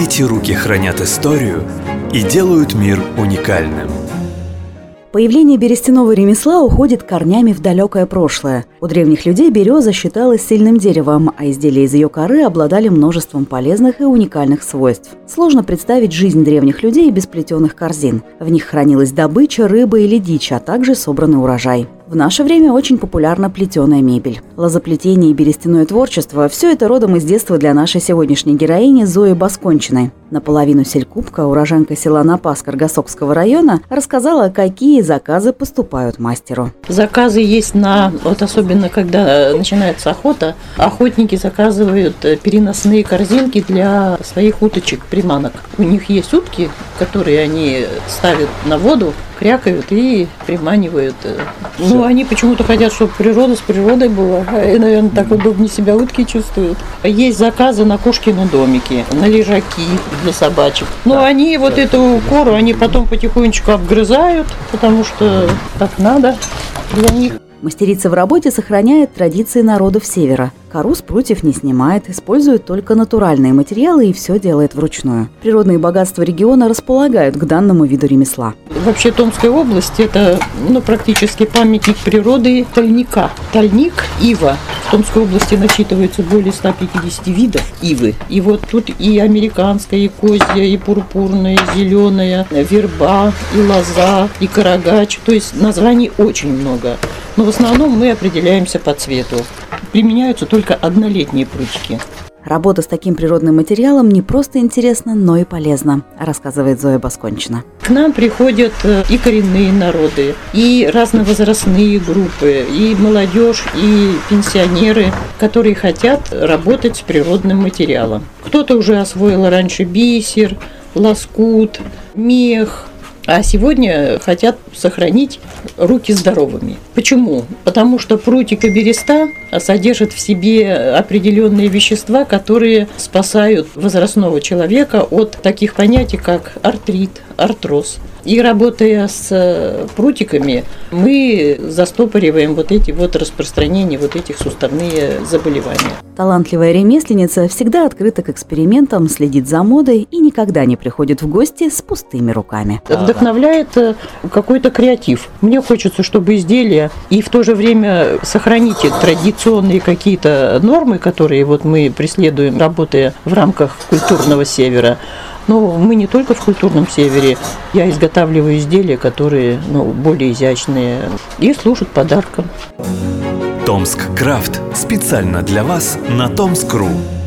Эти руки хранят историю и делают мир уникальным. Появление берестяного ремесла уходит корнями в далекое прошлое. У древних людей береза считалась сильным деревом, а изделия из ее коры обладали множеством полезных и уникальных свойств. Сложно представить жизнь древних людей без плетеных корзин. В них хранилась добыча, рыба или дичь, а также собранный урожай. В наше время очень популярна плетеная мебель. Лозоплетение и берестяное творчество – все это родом из детства для нашей сегодняшней героини Зои Баскончиной. Наполовину селькупка, уроженка села Напас Каргасокского района, рассказала, какие заказы поступают мастеру. Заказы есть на, вот особенно когда начинается охота, охотники заказывают э, переносные корзинки для своих уточек, приманок. У них есть утки, которые они ставят на воду, крякают и приманивают. Ну, они почему-то хотят, чтобы природа с природой была. И, наверное, так удобнее себя утки чувствуют. Есть заказы на кошкину домики, на лежаки для собачек. Но они вот эту кору, они потом потихонечку обгрызают, потому что так надо для них. Мастерица в работе сохраняет традиции народов Севера. Кору с прутьев не снимает, использует только натуральные материалы и все делает вручную. Природные богатства региона располагают к данному виду ремесла. Вообще Томская область – это ну, практически памятник природы тальника. Тальник – ива. В Томской области насчитывается более 150 видов ивы. И вот тут и американская, и козья, и пурпурная, и зеленая, верба, и лоза, и карагач. То есть названий очень много. Но в основном мы определяемся по цвету. Применяются только однолетние прутики. Работа с таким природным материалом не просто интересна, но и полезна, рассказывает Зоя Баскончина. К нам приходят э, и коренные народы, и разновозрастные группы, и молодежь, и пенсионеры, которые хотят работать с природным материалом. Кто-то уже освоил раньше бисер, лоскут, мех, а сегодня хотят сохранить руки здоровыми. Почему? Потому что прутик и береста содержат в себе определенные вещества, которые спасают возрастного человека от таких понятий, как артрит, артроз. И работая с э, прутиками, мы застопориваем вот эти вот распространения вот этих суставные заболевания. Талантливая ремесленница всегда открыта к экспериментам, следит за модой и никогда не приходит в гости с пустыми руками. Вдохновляет э, какой-то креатив. Мне хочется, чтобы изделия и в то же время сохранить традиционные какие-то нормы, которые вот мы преследуем, работая в рамках культурного севера. Но мы не только в культурном севере. Я изготавливаю изделия, которые ну, более изящные и служат подарком. Томск Крафт специально для вас на Томск.ру.